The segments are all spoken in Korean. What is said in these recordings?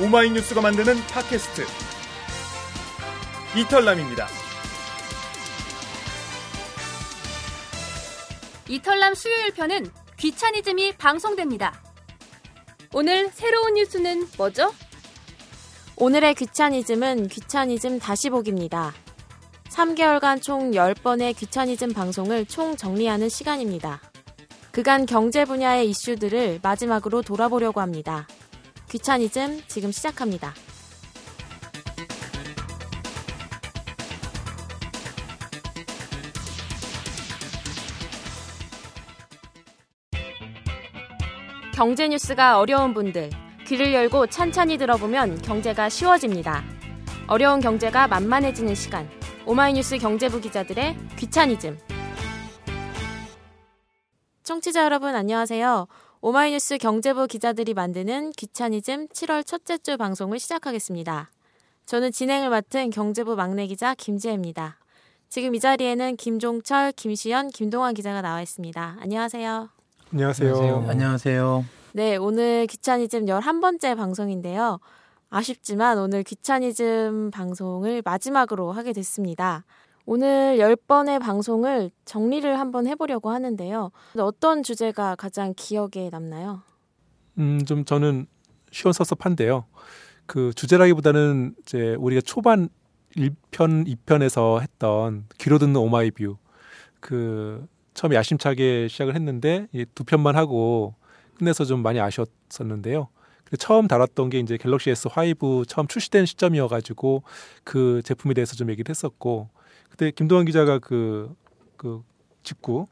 오마이뉴스가 만드는 팟캐스트 이털남입니다. 이털남 수요일 편은 귀차니즘이 방송됩니다. 오늘 새로운 뉴스는 뭐죠? 오늘의 귀차니즘은 귀차니즘 다시 보기입니다. 3개월간 총 10번의 귀차니즘 방송을 총 정리하는 시간입니다. 그간 경제 분야의 이슈들을 마지막으로 돌아보려고 합니다. 귀차니즘 지금 시작합니다. 경제 뉴스가 어려운 분들, 귀를 열고 찬찬히 들어보면 경제가 쉬워집니다. 어려운 경제가 만만해지는 시간. 오마이뉴스 경제부 기자들의 귀차니즘. 청취자 여러분 안녕하세요. 오마이뉴스 경제부 기자들이 만드는 귀차니즘 7월 첫째 주 방송을 시작하겠습니다. 저는 진행을 맡은 경제부 막내 기자 김지혜입니다. 지금 이 자리에는 김종철, 김시연, 김동환 기자가 나와 있습니다. 안녕하세요. 안녕하세요. 안녕하세요. 네, 오늘 귀차니즘 11번째 방송인데요. 아쉽지만 오늘 귀차니즘 방송을 마지막으로 하게 됐습니다. 오늘 10번의 방송을 정리를 한번 해보려고 하는데요. 어떤 주제가 가장 기억에 남나요? 음, 좀 저는 시원섭섭한데요. 그 주제라기보다는 이제 우리가 초반 1편, 2편에서 했던 귀로 듣는 오마이뷰 그 처음에 야심차게 시작을 했는데 두 편만 하고 끝내서 좀 많이 아쉬웠었는데요. 처음 다뤘던 게 이제 갤럭시 S5 처음 출시된 시점이어가지고 그 제품에 대해서 좀 얘기를 했었고 그때 김동환 기자가 그, 그 직구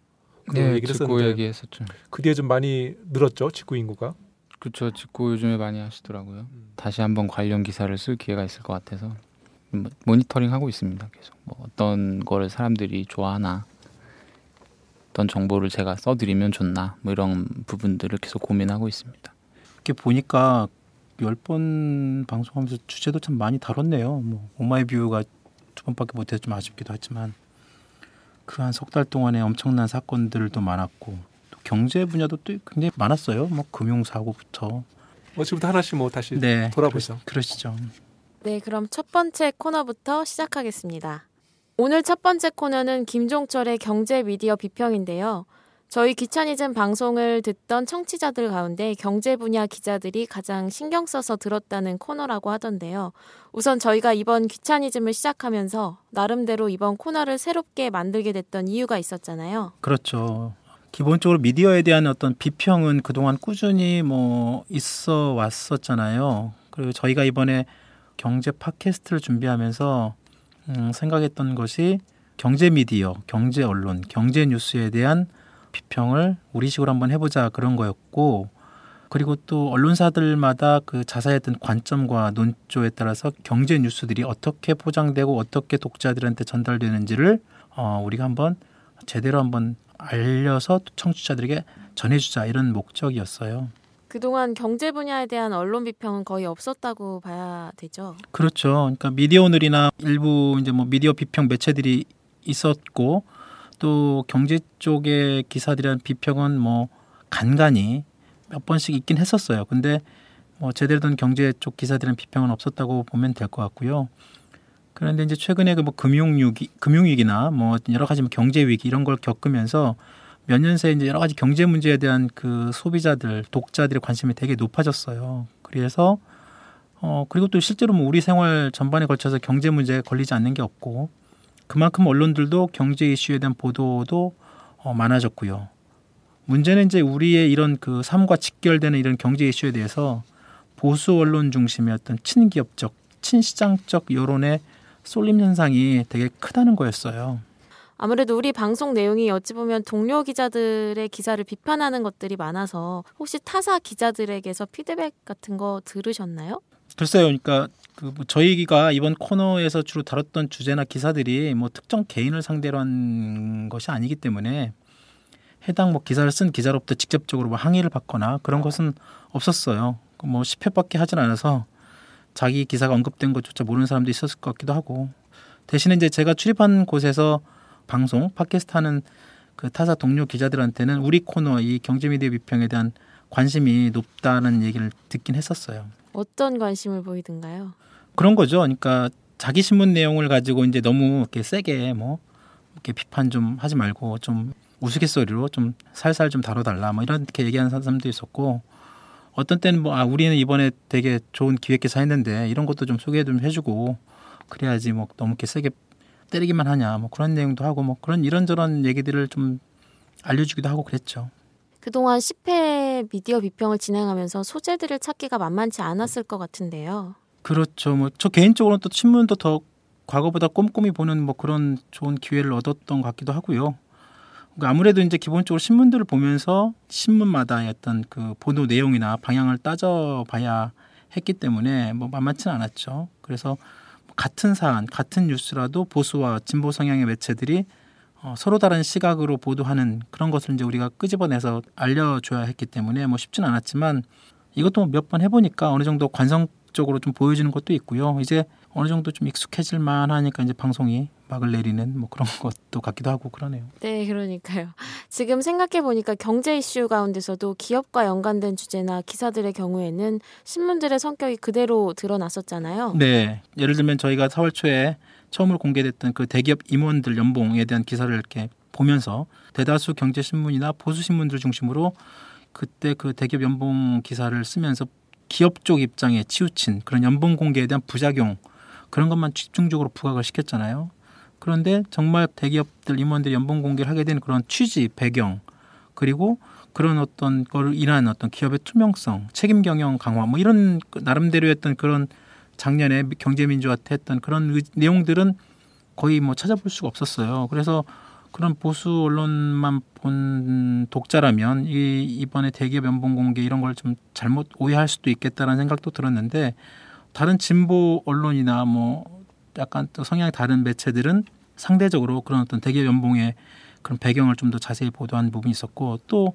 그 네, 얘기를 직구 얘기했었죠. 그 뒤에 좀 많이 늘었죠 직구 인구가. 그렇죠. 직구 요즘에 많이 하시더라고요. 음. 다시 한번 관련 기사를 쓸 기회가 있을 것 같아서 뭐 모니터링 하고 있습니다. 계속 뭐 어떤 거를 사람들이 좋아하나 어떤 정보를 제가 써드리면 좋나 뭐 이런 부분들을 계속 고민하고 있습니다. 이렇게 보니까 열 번 방송하면서 주제도 참 많이 다뤘네요. 뭐 오마이뷰가 두 번밖에 못해서 좀 아쉽기도 하지만 그 한 석 달 동안에 엄청난 사건들도 많았고 또 경제 분야도 또 굉장히 많았어요. 뭐 금융 사고부터 뭐 지금부터 하나씩 뭐 다시 네, 돌아보죠. 그러, 그러시죠. 네, 그럼 첫 번째 코너부터 시작하겠습니다. 오늘 첫 번째 코너는 김종철의 경제 미디어 비평인데요. 저희 귀차니즘 방송을 듣던 청취자들 가운데 경제 분야 기자들이 가장 신경 써서 들었다는 코너라고 하던데요. 우선 저희가 이번 귀차니즘을 시작하면서 나름대로 이번 코너를 새롭게 만들게 됐던 이유가 있었잖아요. 그렇죠. 기본적으로 미디어에 대한 어떤 비평은 그동안 꾸준히 뭐 있어 왔었잖아요. 그리고 저희가 이번에 경제 팟캐스트를 준비하면서 음, 생각했던 것이 경제 미디어, 경제 언론, 경제 뉴스에 대한 비평을 우리식으로 한번 해보자 그런 거였고 그리고 또 언론사들마다 그 자사했던 관점과 논조에 따라서 경제 뉴스들이 어떻게 포장되고 어떻게 독자들한테 전달되는지를 어, 우리가 한번 제대로 한번 알려서 청취자들에게 전해주자 이런 목적이었어요. 그동안 경제 분야에 대한 언론 비평은 거의 없었다고 봐야 되죠. 그렇죠. 그러니까 미디어 오늘이나 일부 이제 뭐 미디어 비평 매체들이 있었고 또 경제 쪽의 기사들이란 비평은 뭐 간간히 몇 번씩 있긴 했었어요. 근데 뭐 제대로 된 경제 쪽 기사들은 비평은 없었다고 보면 될 것 같고요. 그런데 이제 최근에 그 뭐 금융 위기, 금융 위기나 뭐 여러 가지 뭐 경제 위기 이런 걸 겪으면서 몇 년 새에 이제 여러 가지 경제 문제에 대한 그 소비자들, 독자들의 관심이 되게 높아졌어요. 그래서 어 그리고 또 실제로 뭐 우리 생활 전반에 걸쳐서 경제 문제에 걸리지 않는 게 없고 그만큼 언론들도 경제 이슈에 대한 보도도 어 많아졌고요. 문제는 이제 우리의 이런 그 삶과 직결되는 이런 경제 이슈에 대해서 보수 언론 중심의 어떤 친기업적, 친시장적 여론의 쏠림 현상이 되게 크다는 거였어요. 아무래도 우리 방송 내용이 어찌 보면 동료 기자들의 기사를 비판하는 것들이 많아서 혹시 타사 기자들에게서 피드백 같은 거 들으셨나요? 글쎄요. 그러니까 그 뭐 저희가 이번 코너에서 주로 다뤘던 주제나 기사들이 뭐 특정 개인을 상대로 한 것이 아니기 때문에 해당 뭐 기사를 쓴 기자로부터 직접적으로 뭐 항의를 받거나 그런 것은 없었어요. 뭐 10회밖에 하진 않아서 자기 기사가 언급된 것조차 모르는 사람도 있었을 것 같기도 하고 대신에 이제 제가 출입한 곳에서 방송 팟캐스트 하는 그 타사 동료 기자들한테는 우리 코너 이 경제 미디어 비평에 대한 관심이 높다는 얘기를 듣긴 했었어요. 어떤 관심을 보이던가요? 그런 거죠. 그러니까 자기 신문 내용을 가지고 이제 너무 이렇게 세게 뭐 이렇게 비판 좀 하지 말고 좀 우스갯소리로 좀 살살 좀 다뤄달라 뭐 이렇게 얘기하는 사람도 있었고 어떤 때는 뭐 아 우리는 이번에 되게 좋은 기획 기사 했는데 이런 것도 좀 소개 좀 해주고 그래야지 뭐 너무 이렇게 세게 때리기만 하냐 뭐 그런 내용도 하고 뭐 그런 이런저런 얘기들을 좀 알려주기도 하고 그랬죠. 그동안 10회 미디어 비평을 진행하면서 소재들을 찾기가 만만치 않았을 것 같은데요. 그렇죠. 뭐 저 개인적으로는 또 신문도 더 과거보다 꼼꼼히 보는 뭐 그런 좋은 기회를 얻었던 것 같기도 하고요. 그러니까 아무래도 이제 기본적으로 신문들을 보면서 신문마다 어떤 그 보도 내용이나 방향을 따져봐야 했기 때문에 뭐 만만치는 않았죠. 그래서 같은 사안, 같은 뉴스라도 보수와 진보 성향의 매체들이 어, 서로 다른 시각으로 보도하는 그런 것을 이제 우리가 끄집어내서 알려줘야 했기 때문에 뭐 쉽지는 않았지만 이것도 몇 번 해보니까 어느 정도 관성적으로 좀 보여지는 것도 있고요. 이제 어느 정도 좀 익숙해질 만 하니까 이제 방송이 막을 내리는 뭐 그런 것도 같기도 하고 그러네요. 네, 그러니까요. 지금 생각해 보니까 경제 이슈 가운데서도 기업과 연관된 주제나 기사들의 경우에는 신문들의 성격이 그대로 드러났었잖아요. 네, 예를 들면 저희가 4월 초에 처음으로 공개됐던 그 대기업 임원들 연봉에 대한 기사를 이렇게 보면서 대다수 경제 신문이나 보수 신문들 중심으로 그때 그 대기업 연봉 기사를 쓰면서 기업 쪽 입장에 치우친 그런 연봉 공개에 대한 부작용 그런 것만 집중적으로 부각을 시켰잖아요. 그런데 정말 대기업들 임원들이 연봉 공개를 하게 된 그런 취지, 배경 그리고 그런 어떤 거를 인한 어떤 기업의 투명성, 책임 경영 강화 뭐 이런 나름대로의 어떤 그런 작년에 경제민주화때 했던 그런 내용들은 거의 뭐 찾아볼 수가 없었어요. 그래서 그런 보수 언론만 본 독자라면 이 이번에 대기업 연봉 공개 이런 걸 좀 잘못 오해할 수도 있겠다라는 생각도 들었는데 다른 진보 언론이나 뭐 약간 또 성향이 다른 매체들은 상대적으로 그런 어떤 대기업 연봉의 그런 배경을 좀 더 자세히 보도한 부분이 있었고 또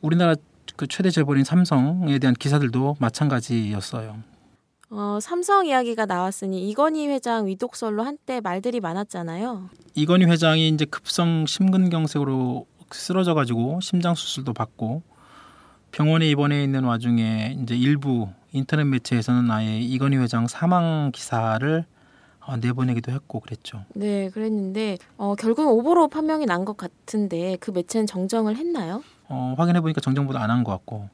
우리나라 그 최대 재벌인 삼성에 대한 기사들도 마찬가지였어요. 어, 삼성 이야기가 나왔으니 이건희 회장 위독설로 한때 말들이 많았잖아요. 이건희 회장이 이제 급성 심근경색으로 쓰러져 가지고 심장 수술도 받고 병원에 입원해 있는 와중에 이제 일부 인터넷 매체에서는 아예 이건희 회장 사망 기사를 어, 내보내기도 했고 그랬죠. 네, 그랬는데 어, 결국 오보로 판명이 난 것 같은데 그 매체는 정정을 했나요? 어, 확인해 보니까 정정보다 안한 것 같고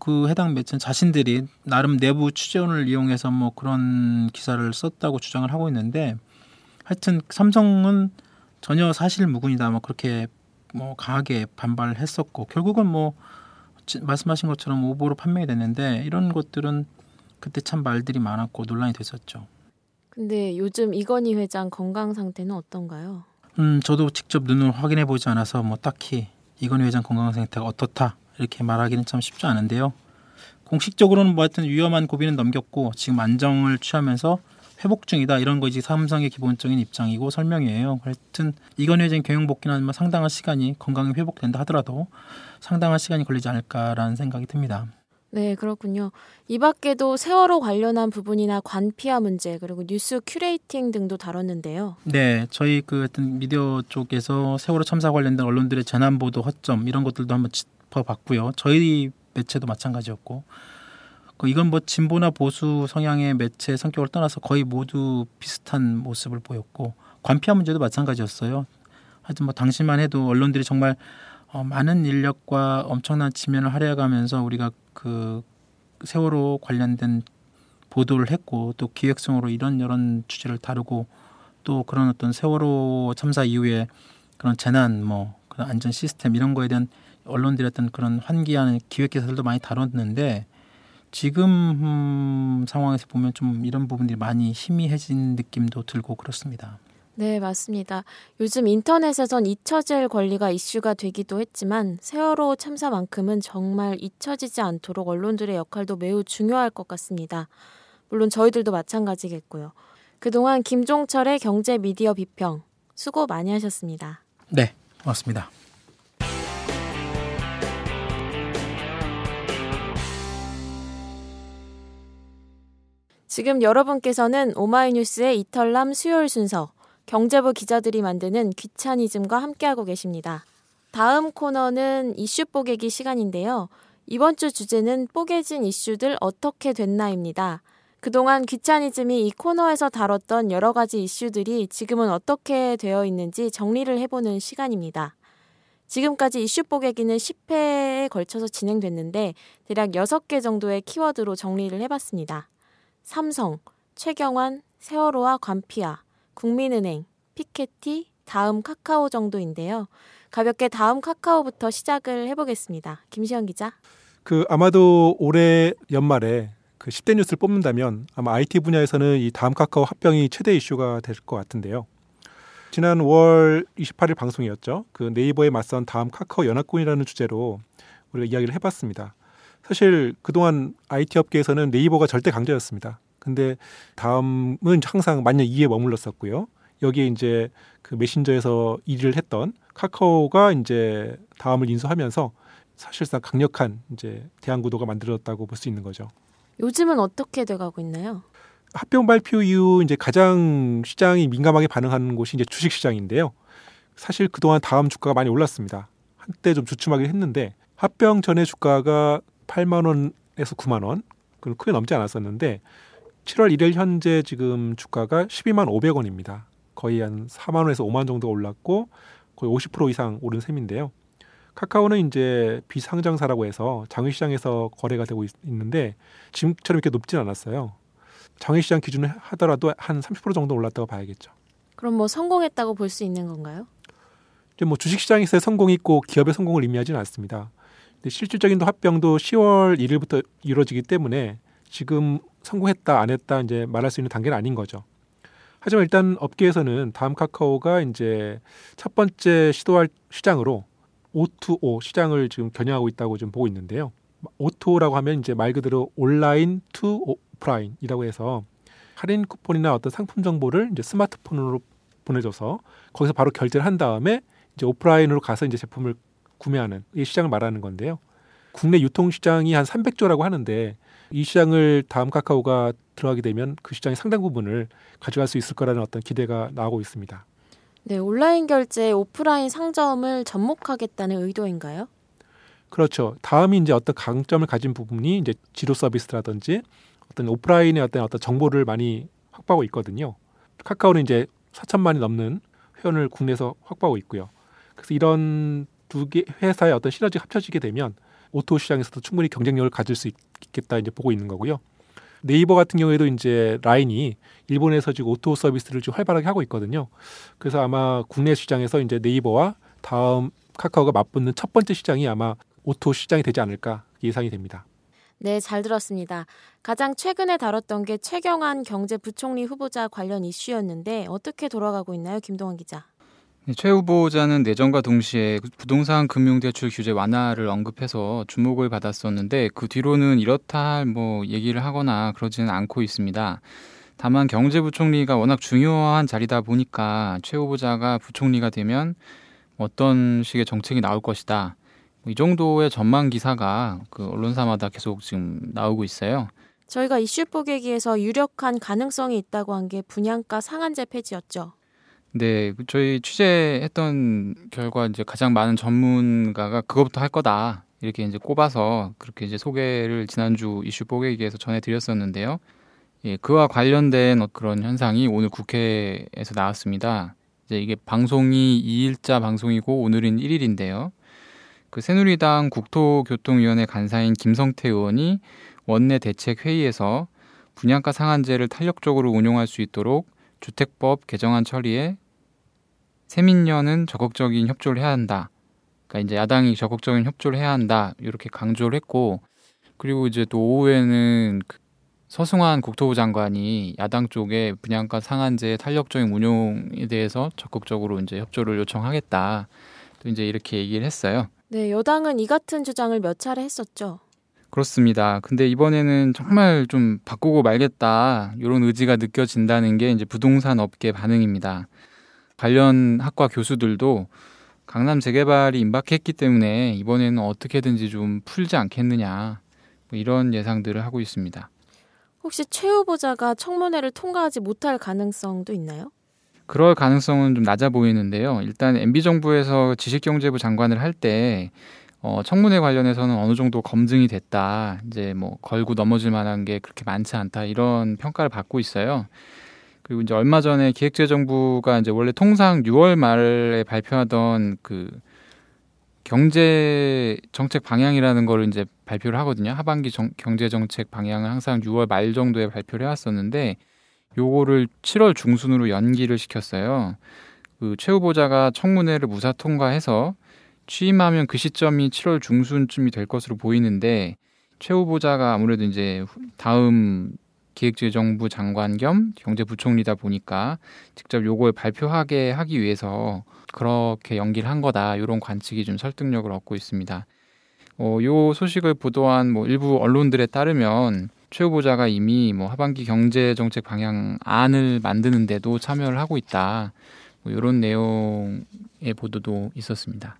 그 해당 매체는 자신들이 나름 내부 취재원을 이용해서 뭐 그런 기사를 썼다고 주장을 하고 있는데 하여튼 삼성은 전혀 사실 무근이다 뭐 그렇게 뭐 강하게 반발을 했었고 결국은 뭐 말씀하신 것처럼 오보로 판명이 됐는데 이런 것들은 그때 참 말들이 많았고 논란이 됐었죠. 근데 요즘 이건희 회장 건강 상태는 어떤가요? 음, 저도 직접 눈으로 확인해 보지 않아서 뭐 딱히 이건희 회장 건강 상태가 어떻다 이렇게 말하기는 참 쉽지 않은데요. 공식적으로는 뭐 하여튼 위험한 고비는 넘겼고 지금 안정을 취하면서 회복 중이다 이런 것이 삼성의 기본적인 입장이고 설명이에요. 하여튼 이건희 회장 경영 복귀는 뭐 상당한 시간이 건강이 회복된다 하더라도 상당한 시간이 걸리지 않을까라는 생각이 듭니다. 네, 그렇군요. 이 밖에도 세월호 관련한 부분이나 관피아 문제 그리고 뉴스 curating 등도 다뤘는데요. 네, 저희 그 어떤 미디어 쪽에서 세월호 참사 관련된 언론들의 재난 보도 허점 이런 것들도 한번 짚어봤고요. 저희 매체도 마찬가지였고 그 이건 뭐 진보나 보수 성향의 매체 성격을 떠나서 거의 모두 비슷한 모습을 보였고 관피아 문제도 마찬가지였어요. 하여튼 뭐 당시만 해도 언론들이 정말 어, 많은 인력과 엄청난 지면을 할애해가면서 우리가 그 세월호 관련된 보도를 했고 또 기획성으로 이런 이런 주제를 다루고 또 그런 어떤 세월호 참사 이후에 그런 재난 뭐 그런 안전 시스템 이런 거에 대한 언론들이 어떤 그런 환기하는 기획 기사들도 많이 다뤘는데 지금 음, 상황에서 보면 좀 이런 부분들이 많이 희미해진 느낌도 들고 그렇습니다. 네, 맞습니다. 요즘 인터넷에선 잊혀질 권리가 이슈가 되기도 했지만 세월호 참사만큼은 정말 잊혀지지 않도록 언론들의 역할도 매우 중요할 것 같습니다. 물론 저희들도 마찬가지겠고요. 그동안 김종철의 경제 미디어 비평 수고 많이 하셨습니다. 네, 고맙습니다. 지금 여러분께서는 오마이뉴스의 이털남 수요일 순서 경제부 기자들이 만드는 귀차니즘과 함께하고 계십니다. 다음 코너는 이슈 뽀개기 시간인데요. 이번 주 주제는 뽀개진 이슈들 어떻게 됐나입니다. 그동안 귀차니즘이 이 코너에서 다뤘던 여러 가지 이슈들이 지금은 어떻게 되어 있는지 정리를 해보는 시간입니다. 지금까지 이슈 뽀개기는 10회에 걸쳐서 진행됐는데 대략 6개 정도의 키워드로 정리를 해봤습니다. 삼성, 최경환, 세월호와 관피아, 국민은행, 피케티, 다음 카카오 정도인데요. 가볍게 다음 카카오부터 시작을 해보겠습니다. 김시현 기자. 그 아마도 올해 연말에 그 10대 뉴스를 뽑는다면 아마 IT 분야에서는 이 다음 카카오 합병이 최대 이슈가 될 것 같은데요. 지난 5월 28일 방송이었죠. 그 네이버에 맞선 다음 카카오 연합군이라는 주제로 우리가 이야기를 해봤습니다. 사실 그동안 IT 업계에서는 네이버가 절대 강자였습니다. 근데 다음은 항상 만년 2에 머물렀었고요. 여기에 이제 그 메신저에서 일을 했던 카카오가 이제 다음을 인수하면서 사실상 강력한 이제 대항 구도가 만들어졌다고 볼 수 있는 거죠. 요즘은 어떻게 돼가고 있나요? 합병 발표 이후 이제 가장 시장이 민감하게 반응하는 곳이 이제 주식 시장인데요. 사실 그동안 다음 주가가 많이 올랐습니다. 한때 좀 주춤하긴 했는데 합병 전에 주가가 8만 원에서 9만 원, 그럼 크게 넘지 않았었는데 7월 1일 현재 지금 주가가 12만 500원입니다. 거의 한 4만 원에서 5만 원 정도가 올랐고 거의 50% 이상 오른 셈인데요. 카카오는 이제 비상장사라고 해서 장외시장에서 거래가 되고 있, 는데 지금처럼 이렇게 높진 않았어요. 장외시장 기준을 하더라도 한 30% 정도 올랐다고 봐야겠죠. 그럼 뭐 성공했다고 볼 수 있는 건가요? 뭐 주식시장에서의 성공이 있고 기업의 성공을 의미하지는 않습니다. 근데 실질적인 합병도 10월 1일부터 이루어지기 때문에 지금 성공했다 안 했다 이제 말할 수 있는 단계는 아닌 거죠. 하지만 일단 업계에서는 다음 카카오가 이제 첫 번째 시도할 시장으로 O2O 시장을 지금 겨냥하고 있다고 좀 보고 있는데요. O2O라고 하면 이제 말 그대로 online to offline이라고 해서 할인 쿠폰이나 어떤 상품 정보를 이제 스마트폰으로 보내줘서 거기서 바로 결제를 한 다음에 이제 오프라인으로 가서 이제 제품을 구매하는 이 시장을 말하는 건데요. 국내 유통 시장이 한 300조라고 하는데 이 시장을 다음 카카오가 들어가게 되면 그 시장의 상당 부분을 가져갈 수 있을 거라는 어떤 기대가 나오고 있습니다. 네, 온라인 결제 오프라인 상점을 접목하겠다는 의도인가요? 그렇죠. 다음이 이제 어떤 강점을 가진 부분이 이제 지도 서비스라든지 어떤 오프라인의 어떤 어떤 정보를 많이 확보하고 있거든요. 카카오는 이제 4천만이 넘는 회원을 국내에서 확보하고 있고요. 그래서 이런 두 개 회사의 어떤 시너지가 합쳐지게 되면 O2O 시장에서도 충분히 경쟁력을 가질 수 있겠다 이제 보고 있는 거고요. 네이버 같은 경우에도 이제 라인이 일본에서 지금 O2O 서비스를 좀 활발하게 하고 있거든요. 그래서 아마 국내 시장에서 이제 네이버와 다음 카카오가 맞붙는 첫 번째 시장이 아마 O2O 시장이 되지 않을까 예상이 됩니다. 네, 잘 들었습니다. 가장 최근에 다뤘던 게 최경환 경제부총리 후보자 관련 이슈였는데 어떻게 돌아가고 있나요, 김동환 기자? 네, 최 후보자는 내정과 동시에 부동산 금융대출 규제 완화를 언급해서 주목을 받았었는데 그 뒤로는 이렇다 할 뭐 얘기를 하거나 그러지는 않고 있습니다. 다만 경제부총리가 워낙 중요한 자리다 보니까 최 후보자가 부총리가 되면 어떤 식의 정책이 나올 것이다. 이 정도의 전망 기사가 그 언론사마다 계속 지금 나오고 있어요. 저희가 이슈 뽀개기에서 유력한 가능성이 있다고 한 게 분양가 상한제 폐지였죠. 네, 그 저희 취재했던 결과 이제 가장 많은 전문가가 그것부터 할 거다 이렇게 이제 꼽아서 그렇게 이제 소개를 지난주 이슈 뽀개기에서 전해드렸었는데요. 예, 그와 관련된 그런 현상이 오늘 국회에서 나왔습니다. 이제 이게 방송이 2일자 방송이고 오늘은 1일인데요. 그 새누리당 국토교통위원회 간사인 김성태 의원이 원내 대책 회의에서 분양가 상한제를 탄력적으로 운용할 수 있도록 주택법 개정안 처리에 세민련은 적극적인 협조를 해야 한다. 그러니까 이제 야당이 적극적인 협조를 해야 한다. 이렇게 강조를 했고 그리고 이제 또 오후에는 그 서승환 국토부 장관이 야당 쪽에 분양가 상한제 탄력적인 운용에 대해서 적극적으로 이제 협조를 요청하겠다. 또 이제 이렇게 얘기를 했어요. 네, 여당은 이 같은 주장을 몇 차례 했었죠. 그렇습니다. 근데 이번에는 정말 좀 바꾸고 말겠다 이런 의지가 느껴진다는 게 이제 부동산 업계 반응입니다. 관련 학과 교수들도 강남 재개발이 임박했기 때문에 이번에는 어떻게든지 좀 풀지 않겠느냐 뭐 이런 예상들을 하고 있습니다. 혹시 최 후보자가 청문회를 통과하지 못할 가능성도 있나요? 그럴 가능성은 좀 낮아 보이는데요. 일단 MB 정부에서 지식경제부 장관을 할 때 어, 청문회 관련해서는 어느 정도 검증이 됐다. 이제 뭐 걸고 넘어질 만한 게 그렇게 많지 않다. 이런 평가를 받고 있어요. 그리고 이제 얼마 전에 기획재정부가 이제 원래 통상 6월 말에 발표하던 그 경제 정책 방향이라는 거를 이제 발표를 하거든요. 하반기 정, 경제 정책 방향은 항상 6월 말 정도에 발표를 해왔었는데 요거를 7월 중순으로 연기를 시켰어요. 그 최 후보자가 청문회를 무사 통과해서 취임하면 그 시점이 7월 중순쯤이 될 것으로 보이는데 최 후보자가 아무래도 이제 다음 기획재정부 장관 겸 경제부총리다 보니까 직접 요걸 발표하게 하기 위해서 그렇게 연기를 한 거다 이런 관측이 좀 설득력을 얻고 있습니다. 어, 요 소식을 보도한 뭐 일부 언론들에 따르면 최 후보자가 이미 뭐 하반기 경제 정책 방향 안을 만드는데도 참여를 하고 있다. 뭐 이런 내용의 보도도 있었습니다.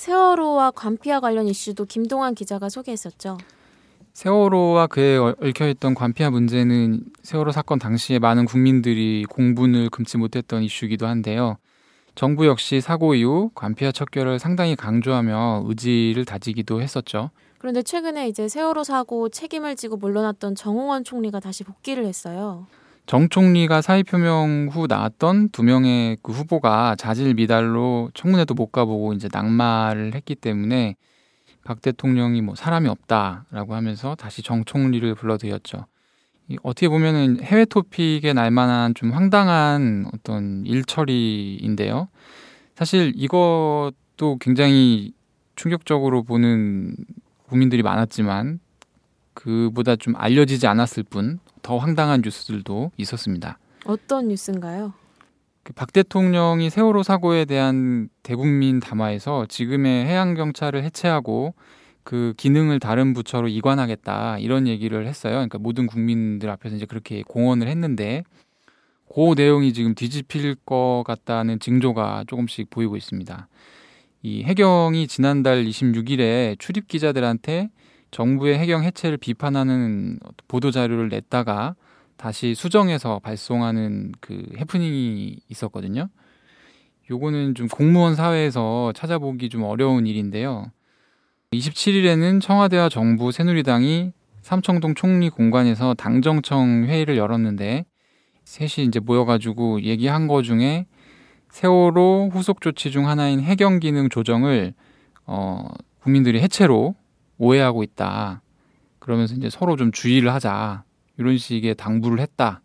세월호와 관피아 관련 이슈도 김동환 기자가 소개했었죠. 세월호와 그에 얽혀있던 관피아 문제는 세월호 사건 당시에 많은 국민들이 공분을 금치 못했던 이슈이기도 한데요. 정부 역시 사고 이후 관피아 척결을 상당히 강조하며 의지를 다지기도 했었죠. 그런데 최근에 이제 세월호 사고 책임을 지고 물러났던 정홍원 총리가 다시 복귀를 했어요. 정 총리가 사의 표명 후 나왔던 두 명의 그 후보가 자질 미달로 청문회도 못 가보고 이제 낙마를 했기 때문에 박 대통령이 뭐 사람이 없다라고 하면서 다시 정 총리를 불러들였죠. 어떻게 보면은 해외 토픽에 날만한 좀 황당한 어떤 일처리인데요. 사실 이것도 굉장히 충격적으로 보는 국민들이 많았지만 그보다 좀 알려지지 않았을 뿐 더 황당한 뉴스들도 있었습니다. 어떤 뉴스인가요? 그박 대통령이 세월호 사고에 대한 대국민 담화에서 지금의 해양 경찰을 해체하고 그 기능을 다른 부처로 이관하겠다 이런 얘기를 했어요. 그러니까 모든 국민들 앞에서 이제 그렇게 공언을 했는데 그 내용이 지금 뒤집힐 것 같다는 징조가 조금씩 보이고 있습니다. 이 해경이 지난달 26일에 출입 기자들한테 정부의 해경 해체를 비판하는 보도 자료를 냈다가 다시 수정해서 발송하는 그 해프닝이 있었거든요. 요거는 좀 공무원 사회에서 찾아보기 좀 어려운 일인데요. 27일에는 청와대와 정부 새누리당이 삼청동 총리 공간에서 당정청 회의를 열었는데 셋이 이제 모여가지고 얘기한 거 중에 세월호 후속 조치 중 하나인 해경 기능 조정을 어, 국민들이 해체로 오해하고 있다. 그러면서 이제 서로 좀 주의를 하자. 이런 식의 당부를 했다.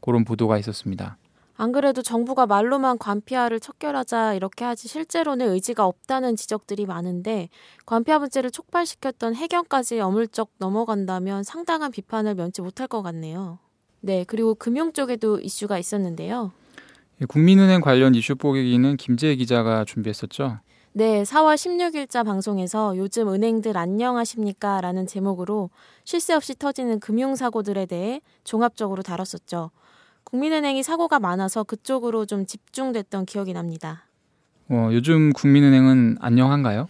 그런 보도가 있었습니다. 안 그래도 정부가 말로만 관피아를 척결하자 이렇게 하지 실제로는 의지가 없다는 지적들이 많은데 관피아 문제를 촉발시켰던 해경까지 어물쩍 넘어간다면 상당한 비판을 면치 못할 것 같네요. 네, 그리고 금융 쪽에도 이슈가 있었는데요. 예, 국민은행 관련 이슈 보기는 김재희 기자가 준비했었죠. 네, 4월 16일자 방송에서 요즘 은행들 안녕하십니까? 라는 제목으로 쉴 새 없이 터지는 금융사고들에 대해 종합적으로 다뤘었죠. 국민은행이 사고가 많아서 그쪽으로 좀 집중됐던 기억이 납니다. 어, 요즘 국민은행은 안녕한가요?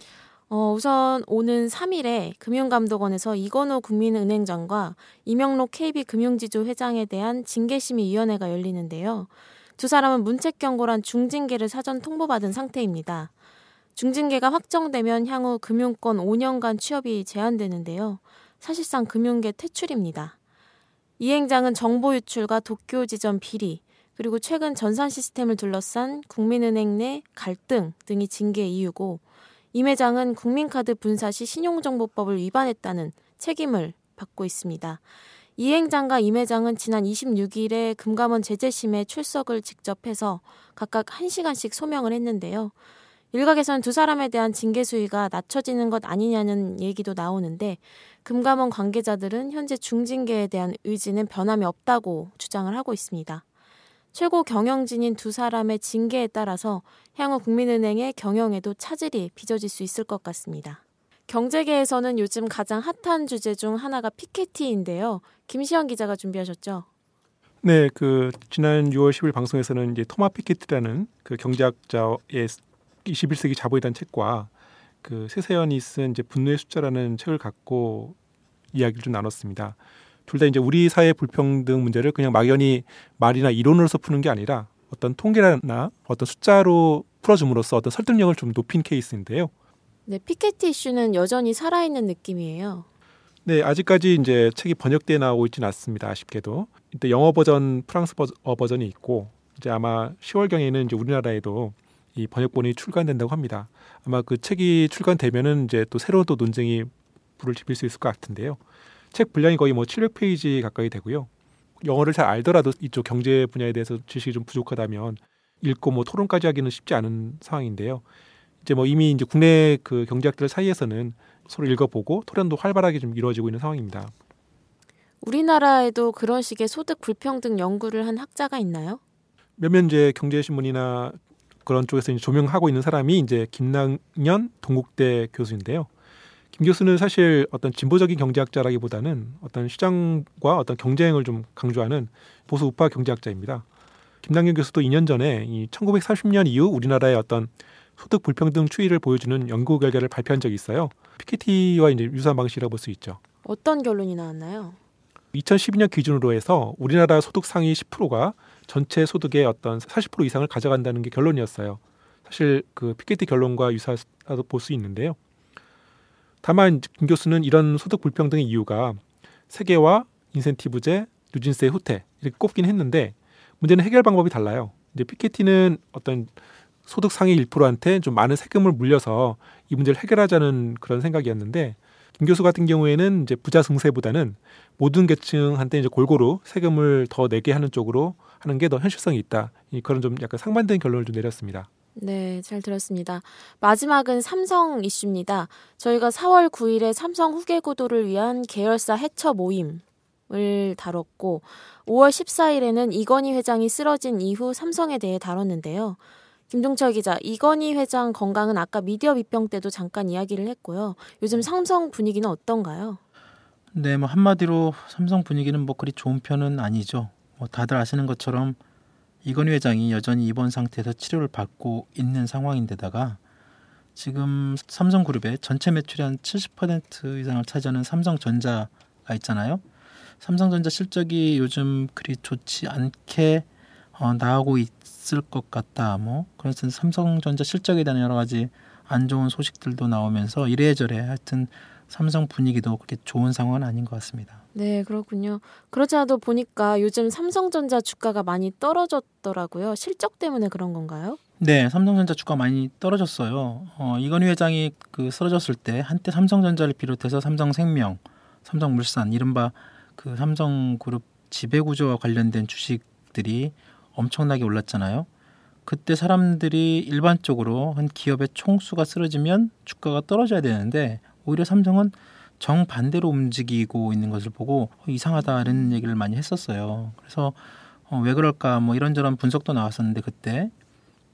어, 우선 오는 3일에 금융감독원에서 이건호 국민은행장과 이명록 KB금융지주 회장에 대한 징계심의위원회가 열리는데요. 두 사람은 문책경고란 중징계를 사전 통보받은 상태입니다. 중징계가 확정되면 향후 금융권 5년간 취업이 제한되는데요. 사실상 금융계 퇴출입니다. 이 행장은 정보 유출과 도쿄 지점 비리, 그리고 최근 전산 시스템을 둘러싼 국민은행 내 갈등 등이 징계 이유고 임 회장은 국민카드 분사 시 신용정보법을 위반했다는 책임을 받고 있습니다. 이 행장과 임 회장은 지난 26일에 금감원 제재심에 출석을 직접 해서 각각 1시간씩 소명을 했는데요. 일각에선 두 사람에 대한 징계 수위가 낮춰지는 것 아니냐는 얘기도 나오는데 금감원 관계자들은 현재 중징계에 대한 의지는 변함이 없다고 주장을 하고 있습니다. 최고 경영진인 두 사람의 징계에 따라서 향후 국민은행의 경영에도 차질이 빚어질 수 있을 것 같습니다. 경제계에서는 요즘 가장 핫한 주제 중 하나가 피케티인데요. 김시현 기자가 준비하셨죠? 네, 그 지난 6월 10일 방송에서는 이제 토마 피케티라는 그 경제학자의 21세기 자본이라는 책과 그 새사연이 쓴 이제 분노의 숫자라는 책을 갖고 이야기를 좀 나눴습니다. 둘 다 이제 우리 사회 불평등 문제를 그냥 막연히 말이나 이론으로서 푸는 게 아니라 어떤 통계나 어떤 숫자로 풀어줌으로써 어떤 설득력을 좀 높인 케이스인데요. 네, 피케티 이슈는 여전히 살아있는 느낌이에요. 네, 아직까지 이제 책이 번역돼 나오고 있지는 않습니다. 아쉽게도. 이때 영어 버전, 프랑스 어 버전이 있고 이제 아마 10월경에는 이제 우리나라에도 이 번역본이 출간된다고 합니다. 아마 그 책이 출간되면은 이제 또 새로운 또 논쟁이 불을 지필 수 있을 것 같은데요. 책 분량이 거의 뭐 700페이지 가까이 되고요. 영어를 잘 알더라도 이쪽 경제 분야에 대해서 지식이 좀 부족하다면 읽고 뭐 토론까지 하기는 쉽지 않은 상황인데요. 이제 뭐 이미 이제 국내 그 경제학들 사이에서는 서로 읽어보고 토론도 활발하게 좀 이루어지고 있는 상황입니다. 우리나라에도 그런 식의 소득 불평등 연구를 한 학자가 있나요? 몇몇 이제 경제신문이나 그런 쪽에서 이제 조명하고 있는 사람이 이제 김낙년 동국대 교수인데요. 김 교수는 사실 어떤 진보적인 경제학자라기보다는 어떤 시장과 어떤 경쟁을 좀 강조하는 보수 우파 경제학자입니다. 김남경 교수도 2년 전에 이 1940년 이후 우리나라의 어떤 소득 불평등 추이를 보여주는 연구 결과를 발표한 적이 있어요. PKT와 이제 유사한 방식이라고 볼 수 있죠. 어떤 결론이 나왔나요? 2012년 기준으로 해서 우리나라 소득 상위 10%가 전체 소득의 어떤 40% 이상을 가져간다는 게 결론이었어요. 사실 그 PKT 결론과 유사하다고 볼 수 있는데요. 다만 김 교수는 이런 소득 불평등의 이유가 세계와 인센티브제, 누진세 후퇴 이렇게 꼽긴 했는데 문제는 해결 방법이 달라요. 이제 피케티는 어떤 소득 상위 1%한테 좀 많은 세금을 물려서 이 문제를 해결하자는 그런 생각이었는데 김 교수 같은 경우에는 이제 부자 승세보다는 모든 계층한테 이제 골고루 세금을 더 내게 하는 쪽으로 하는 게 더 현실성이 있다. 그런 좀 약간 상반된 결론을 좀 내렸습니다. 네, 잘 들었습니다. 마지막은 삼성 이슈입니다. 저희가 4월 9일에 삼성 후계 구도를 위한 계열사 해처 모임 을 다뤘고 5월 14일에는 이건희 회장이 쓰러진 이후 삼성에 대해 다뤘는데요. 김종철 기자, 이건희 회장 건강은 아까 미디어 비평 때도 잠깐 이야기를 했고요. 요즘 삼성 분위기는 어떤가요? 네, 뭐 한마디로 삼성 분위기는 뭐 그리 좋은 편은 아니죠. 뭐 다들 아시는 것처럼 이건희 회장이 여전히 입원 상태에서 치료를 받고 있는 상황인데다가 지금 삼성그룹의 전체 매출의 한 70% 이상을 차지하는 삼성전자가 있잖아요. 삼성전자 실적이 요즘 그리 좋지 않게 어, 나오고 있을 것 같다. 뭐 그래서 삼성전자 실적에 대한 여러 가지 안 좋은 소식들도 나오면서 이래저래 하여튼 삼성 분위기도 그렇게 좋은 상황은 아닌 것 같습니다. 네, 그렇군요. 그렇지 않아도 보니까 요즘 삼성전자 주가가 많이 떨어졌더라고요. 실적 때문에 그런 건가요? 네, 삼성전자 주가 많이 떨어졌어요. 어, 이건희 회장이 그 쓰러졌을 때 한때 삼성전자를 비롯해서 삼성생명, 삼성물산, 이른바 그 삼성그룹 지배구조와 관련된 주식들이 엄청나게 올랐잖아요. 그때 사람들이 일반적으로 한 기업의 총수가 쓰러지면 주가가 떨어져야 되는데 오히려 삼성은 정반대로 움직이고 있는 것을 보고 어, 이상하다는 얘기를 많이 했었어요. 그래서 어, 왜 그럴까 뭐 이런저런 분석도 나왔었는데 그때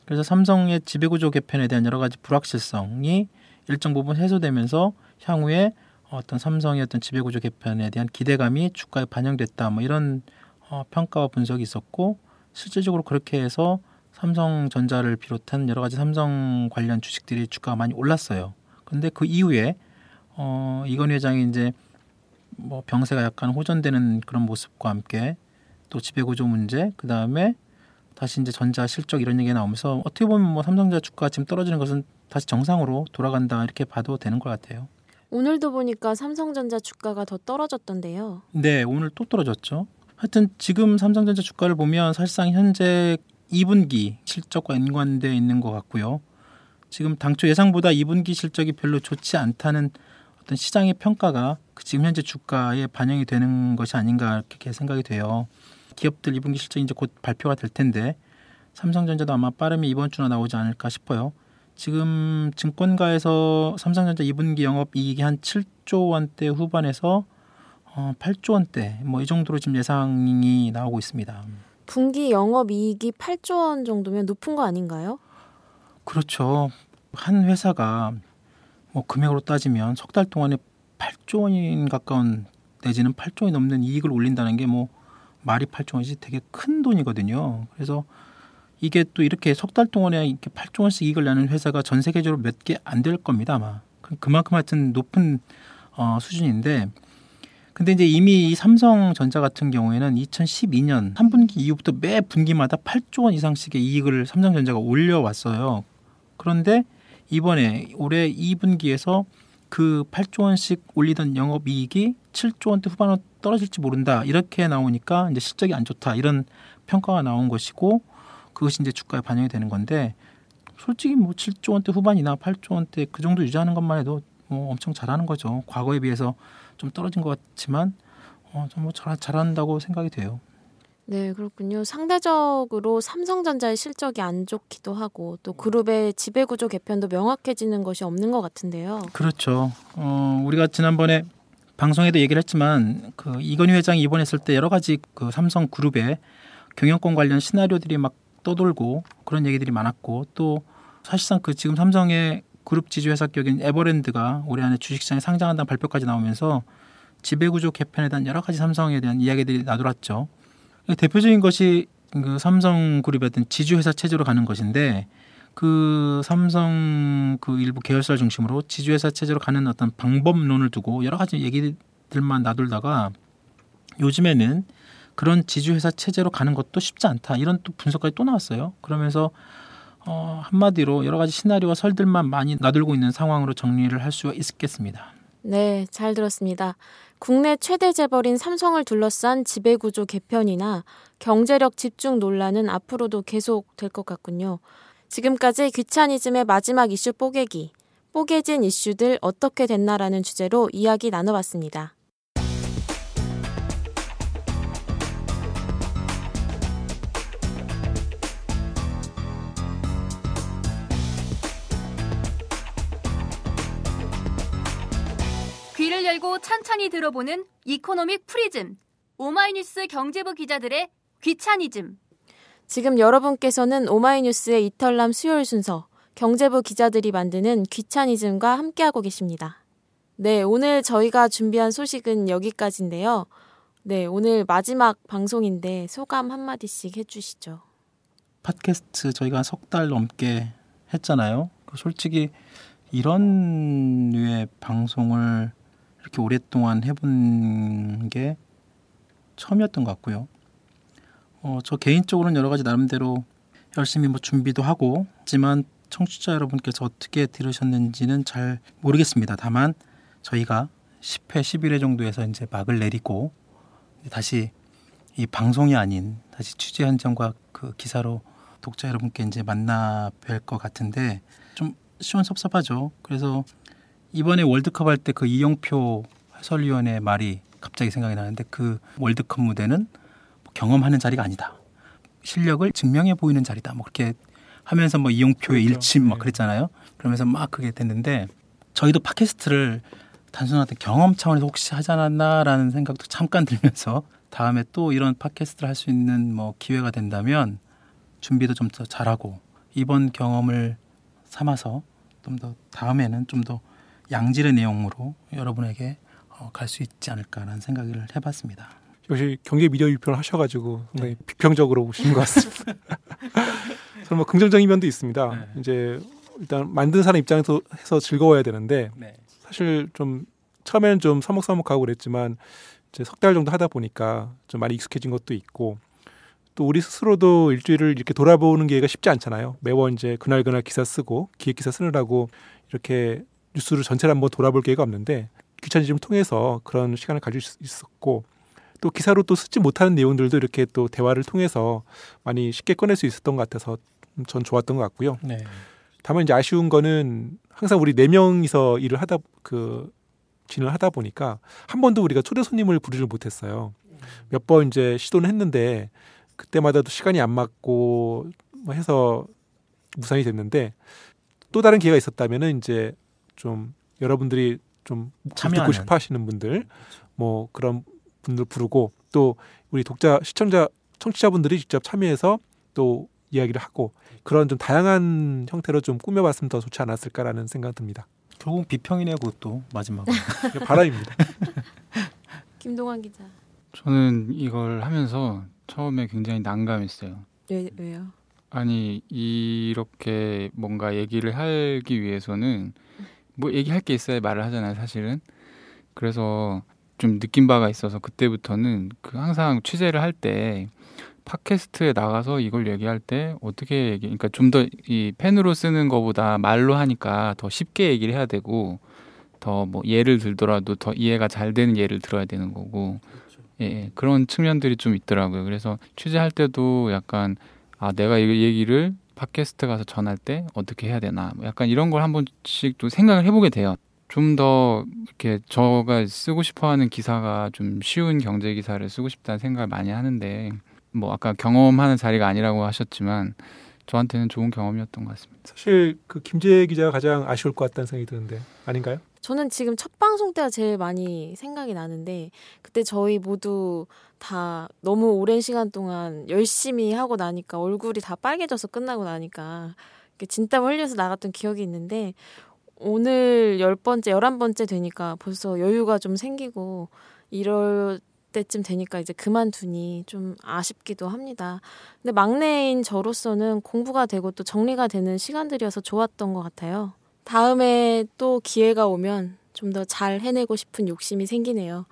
그래서 삼성의 지배구조 개편에 대한 여러 가지 불확실성이 일정 부분 해소되면서 향후에 어떤 삼성의 어떤 지배구조 개편에 대한 기대감이 주가에 반영됐다 뭐 이런 어, 평가와 분석이 있었고 실질적으로 그렇게 해서 삼성전자를 비롯한 여러 가지 삼성 관련 주식들이 주가가 많이 올랐어요. 근데 그 이후에 어, 이건 회장이 이제 뭐 병세가 약간 호전되는 그런 모습과 함께 또 지배구조 문제, 그 다음에 다시 이제 전자 실적 이런 얘기가 나오면서 어떻게 보면 뭐 삼성전자 주가 지금 떨어지는 것은 다시 정상으로 돌아간다 이렇게 봐도 되는 것 같아요. 오늘도 보니까 삼성전자 주가가 더 떨어졌던데요. 네, 오늘 또 떨어졌죠. 하여튼 지금 삼성전자 주가를 보면 사실상 현재 2분기 실적과 연관돼 있는 것 같고요. 지금 당초 예상보다 2분기 실적이 별로 좋지 않다는 어떤 시장의 평가가 그 지금 현재 주가에 반영이 되는 것이 아닌가 이렇게 생각이 돼요. 기업들 2분기 실적이 이제 곧 발표가 될 텐데 삼성전자도 아마 빠르면 이번 주나 나오지 않을까 싶어요. 지금 증권가에서 삼성전자 2분기 영업 이익이 한 7조 원대 후반에서 어, 8조 원대 뭐 이 정도로 지금 예상이 나오고 있습니다. 분기 영업 이익이 8조 원 정도면 높은 거 아닌가요? 그렇죠. 한 회사가 뭐 금액으로 따지면 석 달 동안에 8조 원인 가까운 내지는 8조 원이 넘는 이익을 올린다는 게 뭐 말이 8조 원이지 되게 큰 돈이거든요. 그래서 이게 또 이렇게 석 달 동안에 이렇게 8조 원씩 이익을 내는 회사가 전 세계적으로 몇 개 안 될 겁니다 아마. 그만큼 하여튼 높은 어, 수준인데 근데 이제 이미 이 삼성전자 같은 경우에는 2012년 3분기 이후부터 매 분기마다 8조 원 이상씩의 이익을 삼성전자가 올려왔어요. 그런데 이번에 올해 2분기에서 그 8조 원씩 올리던 영업이익이 7조 원대 후반으로 떨어질지 모른다 이렇게 나오니까 이제 실적이 안 좋다 이런 평가가 나온 것이고 그것이 이제 주가에 반영이 되는 건데 솔직히 뭐 7조 원대 후반이나 8조 원대 그 정도 유지하는 것만 해도 뭐 엄청 잘하는 거죠. 과거에 비해서 좀 떨어진 것 같지만 어, 좀 뭐 잘, 잘한다고 생각이 돼요. 네, 그렇군요. 상대적으로 삼성전자의 실적이 안 좋기도 하고 또 그룹의 지배 구조 개편도 명확해지는 것이 없는 것 같은데요. 그렇죠. 어, 우리가 지난번에 방송에도 얘기를 했지만 그 이건희 회장이 입원했을 때 여러 가지 그 삼성 그룹의 경영권 관련 시나리오들이 막 떠돌고 그런 얘기들이 많았고 또 사실상 그 지금 삼성의 그룹 지주회사 격인 에버랜드가 올해 안에 주식시장에 상장한다는 발표까지 나오면서 지배구조 개편에 대한 여러 가지 삼성에 대한 이야기들이 나돌았죠. 대표적인 것이 그 삼성그룹의 어떤 지주회사 체제로 가는 것인데 그 삼성 그 일부 계열사를 중심으로 지주회사 체제로 가는 어떤 방법론을 두고 여러 가지 얘기들만 나돌다가 요즘에는 그런 지주회사 체제로 가는 것도 쉽지 않다 이런 또 분석까지 또 나왔어요. 그러면서 어, 한마디로 여러 가지 시나리오와 설들만 많이 나돌고 있는 상황으로 정리를 할 수가 있겠습니다. 네, 잘 들었습니다. 국내 최대 재벌인 삼성을 둘러싼 지배구조 개편이나 경제력 집중 논란은 앞으로도 계속 될 것 같군요. 지금까지 귀차니즘의 마지막 이슈 뽀개기, 뽀개진 이슈들 어떻게 됐나라는 주제로 이야기 나눠봤습니다. 열고 찬찬히 들어보는 economic 프리즘. 오마이뉴스 경제부 기자들의 귀차니즘. 지금 여러분께서는 오마이뉴스의 이털남 수요일 순서 경제부 기자들이 만드는 귀차니즘과 함께하고 계십니다. 네, 오늘 저희가 준비한 소식은 여기까지인데요. 네, 오늘 마지막 방송인데 소감 한마디씩 해주시죠. 팟캐스트 저희가 석달 넘게 했잖아요. 그 솔직히 이런 류의 방송을 이렇게 오랫동안 해본 게 처음이었던 것 같고요. 어, 저 개인적으로는 여러 가지 나름대로 열심히 뭐 준비도 하고 하지만 청취자 여러분께서 어떻게 들으셨는지는 잘 모르겠습니다. 다만 저희가 10회, 11회 정도에서 이제 막을 내리고 다시 이 방송이 아닌 다시 취재 현장과 그 기사로 독자 여러분께 이제 만나 뵐 것 같은데 좀 시원섭섭하죠. 그래서 이번에 월드컵 할 때 그 이영표 해설위원의 말이 갑자기 생각이 나는데 그 월드컵 무대는 뭐 경험하는 자리가 아니다. 실력을 증명해 보이는 자리다. 뭐 그렇게 하면서 뭐 이용표의 그렇죠. 일침 막 네. 그랬잖아요. 그러면서 막 그게 됐는데 저희도 팟캐스트를 단순한 경험 차원에서 혹시 하지 않았나라는 생각도 잠깐 들면서 다음에 또 이런 팟캐스트를 할 수 있는 뭐 기회가 된다면 준비도 좀 더 잘하고 이번 경험을 삼아서 좀 더 다음에는 좀더 양질의 내용으로 여러분에게 어, 갈 수 있지 않을까라는 생각을 해봤습니다. 역시 경제 미디어 비평을 하셔가지고 상당히 네. 비평적으로 보시는 것 같습니다. 저는 뭐 긍정적인 면도 있습니다. 네. 이제 일단 만든 사람 입장에서 해서 즐거워야 되는데 네. 사실 좀 처음에는 좀 서먹서먹하고 그랬지만 이제 석 달 정도 하다 보니까 좀 많이 익숙해진 것도 있고 또 우리 스스로도 일주일을 이렇게 돌아보는 기회가 쉽지 않잖아요. 매번 이제 그날 그날 기사 쓰고 기획 기사 쓰느라고 이렇게 뉴스를 전체를 한번 돌아볼 기회가 없는데 귀차니즘을 통해서 그런 시간을 가질 수 있었고 또 기사로 또 쓰지 못하는 내용들도 이렇게 또 대화를 통해서 많이 쉽게 꺼낼 수 있었던 것 같아서 전 좋았던 것 같고요. 네. 다만 이제 아쉬운 거는 항상 우리 네 명이서 일을 하다 그 진행을 하다 보니까 한 번도 우리가 초대 손님을 부르지를 못했어요. 몇 번 이제 시도는 했는데 그때마다도 시간이 안 맞고 뭐 해서 무산이 됐는데 또 다른 기회가 있었다면은 이제 좀 여러분들이 좀 참여하는. 듣고 싶어 하시는 분들 뭐 그런 분들 부르고 또 우리 독자 시청자 청취자분들이 직접 참여해서 또 이야기를 하고 그런 좀 다양한 형태로 좀 꾸며봤으면 더 좋지 않았을까라는 생각 듭니다. 결국 비평이네요, 그것도 마지막은 바람입니다. 김동환 기자. 저는 이걸 하면서 처음에 굉장히 난감했어요. 왜 왜요? 아니 이렇게 뭔가 얘기를 하기 위해서는 뭐 얘기할 게 있어야 말을 하잖아요, 사실은. 그래서 좀 느낀 바가 있어서 그때부터는 그 항상 취재를 할 때 팟캐스트에 나가서 이걸 얘기할 때 어떻게 얘기, 그러니까 좀 더 이 펜으로 쓰는 것보다 말로 하니까 더 쉽게 얘기를 해야 되고 더 뭐 예를 들더라도 더 이해가 잘 되는 예를 들어야 되는 거고 예, 예, 그런 측면들이 좀 있더라고요. 그래서 취재할 때도 약간 아 내가 이 얘기를 팟캐스트 가서 전할 때 어떻게 해야 되나 뭐 약간 이런 걸 한 번씩 또 생각을 해보게 돼요. 좀 더 이렇게 저가 쓰고 싶어하는 기사가 좀 쉬운 경제 기사를 쓰고 싶다는 생각을 많이 하는데 뭐 아까 경험하는 자리가 아니라고 하셨지만 저한테는 좋은 경험이었던 것 같습니다. 사실 그 김재 기자가 가장 아쉬울 것 같다는 생각이 드는데 아닌가요? 저는 지금 첫 방송 때가 제일 많이 생각이 나는데 그때 저희 모두 다 너무 오랜 시간 동안 열심히 하고 나니까 얼굴이 다 빨개져서 끝나고 나니까 진땀 흘려서 나갔던 기억이 있는데 오늘 열 번째, 열한 번째 되니까 벌써 여유가 좀 생기고 이럴 때쯤 되니까 이제 그만두니 좀 아쉽기도 합니다. 근데 막내인 저로서는 공부가 되고 또 정리가 되는 시간들이어서 좋았던 것 같아요. 다음에 또 기회가 오면 좀 더 잘 해내고 싶은 욕심이 생기네요.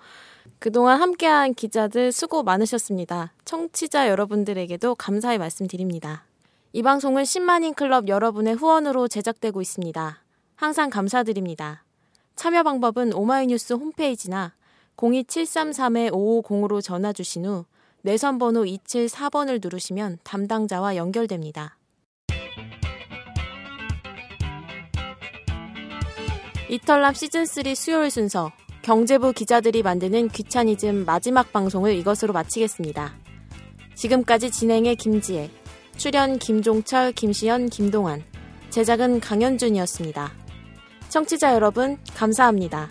그동안 함께한 기자들 수고 많으셨습니다. 청취자 여러분들에게도 감사의 말씀드립니다. 이 방송은 10만인 클럽 여러분의 후원으로 제작되고 있습니다. 항상 감사드립니다. 참여 방법은 오마이뉴스 홈페이지나 02733-5505로 전화 주신 후 내선 번호 274번을 누르시면 담당자와 연결됩니다. 이털남 시즌3 수요일 순서 경제부 기자들이 만드는 귀차니즘 마지막 방송을 이것으로 마치겠습니다. 지금까지 진행의 김지혜, 출연 김종철, 김시연, 김동환, 제작은 강현준이었습니다. 청취자 여러분, 감사합니다.